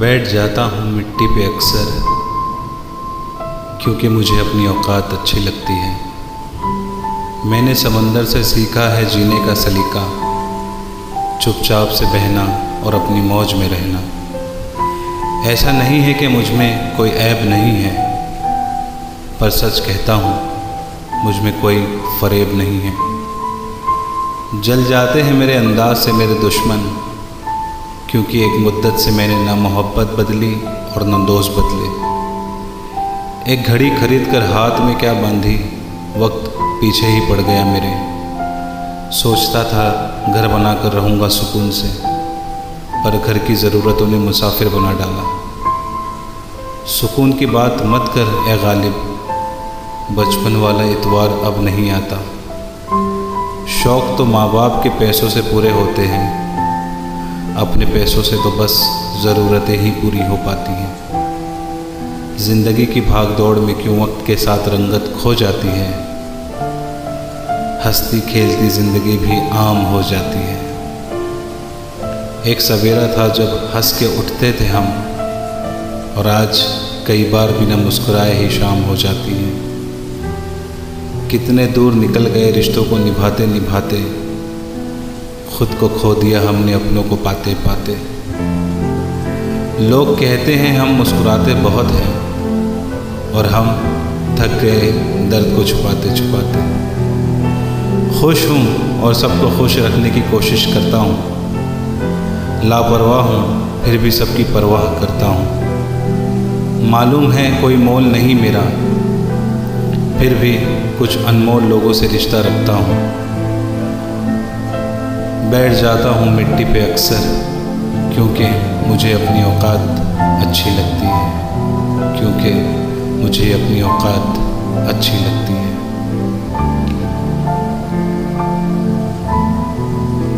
बैठ जाता हूँ मिट्टी पे अक्सर, क्योंकि मुझे अपनी औकात अच्छी लगती है। मैंने समंदर से सीखा है जीने का सलीका, चुपचाप से बहना और अपनी मौज में रहना। ऐसा नहीं है कि मुझमें कोई ऐब नहीं है, पर सच कहता हूँ, मुझमें कोई फरेब नहीं है। जल जाते हैं मेरे अंदाज से मेरे दुश्मन क्योंकि एक मुद्दत से मैंने ना मोहब्बत बदली और ना दोस्त बदले। एक घड़ी खरीद कर हाथ में क्या बांधी, वक्त पीछे ही पड़ गया मेरे। सोचता था, घर बनाकर रहूँगा सुकून से, पर घर की ज़रूरतों ने मुसाफिर बना डाला। सुकून की बात मत कर, ए गालिब। बचपन वाला इतवार अब नहीं आता। शौक़ तो माँ बाप के पैसों से पूरे होते हैं। अपने पैसों से तो बस ज़रूरतें ही पूरी हो पाती हैं। ज़िंदगी की भाग दौड़ में क्यों वक्त के साथ रंगत खो जाती है? हंसती खेलती ज़िंदगी भी आम हो जाती है। एक सवेरा था जब हंस के उठते थे हम, और आज कई बार बिना मुस्कुराए ही शाम हो जाती है। कितने दूर निकल गए रिश्तों को निभाते निभाते खुद को खो दिया, हमने अपनों को पाते पाते। लोग कहते हैं, हम मुस्कुराते बहुत हैं और हम थक गए, दर्द को छुपाते छुपाते। खुश हूँ और सबको खुश रखने की कोशिश करता हूँ। लापरवाह हूँ, फिर भी सबकी परवाह करता हूँ। मालूम है, कोई मोल नहीं मेरा, फिर भी कुछ अनमोल लोगों से रिश्ता रखता हूँ। बैठ जाता हूँ मिट्टी पे अक्सर, क्योंकि मुझे अपनी औकात अच्छी लगती है। क्योंकि मुझे अपनी औकात अच्छी लगती है।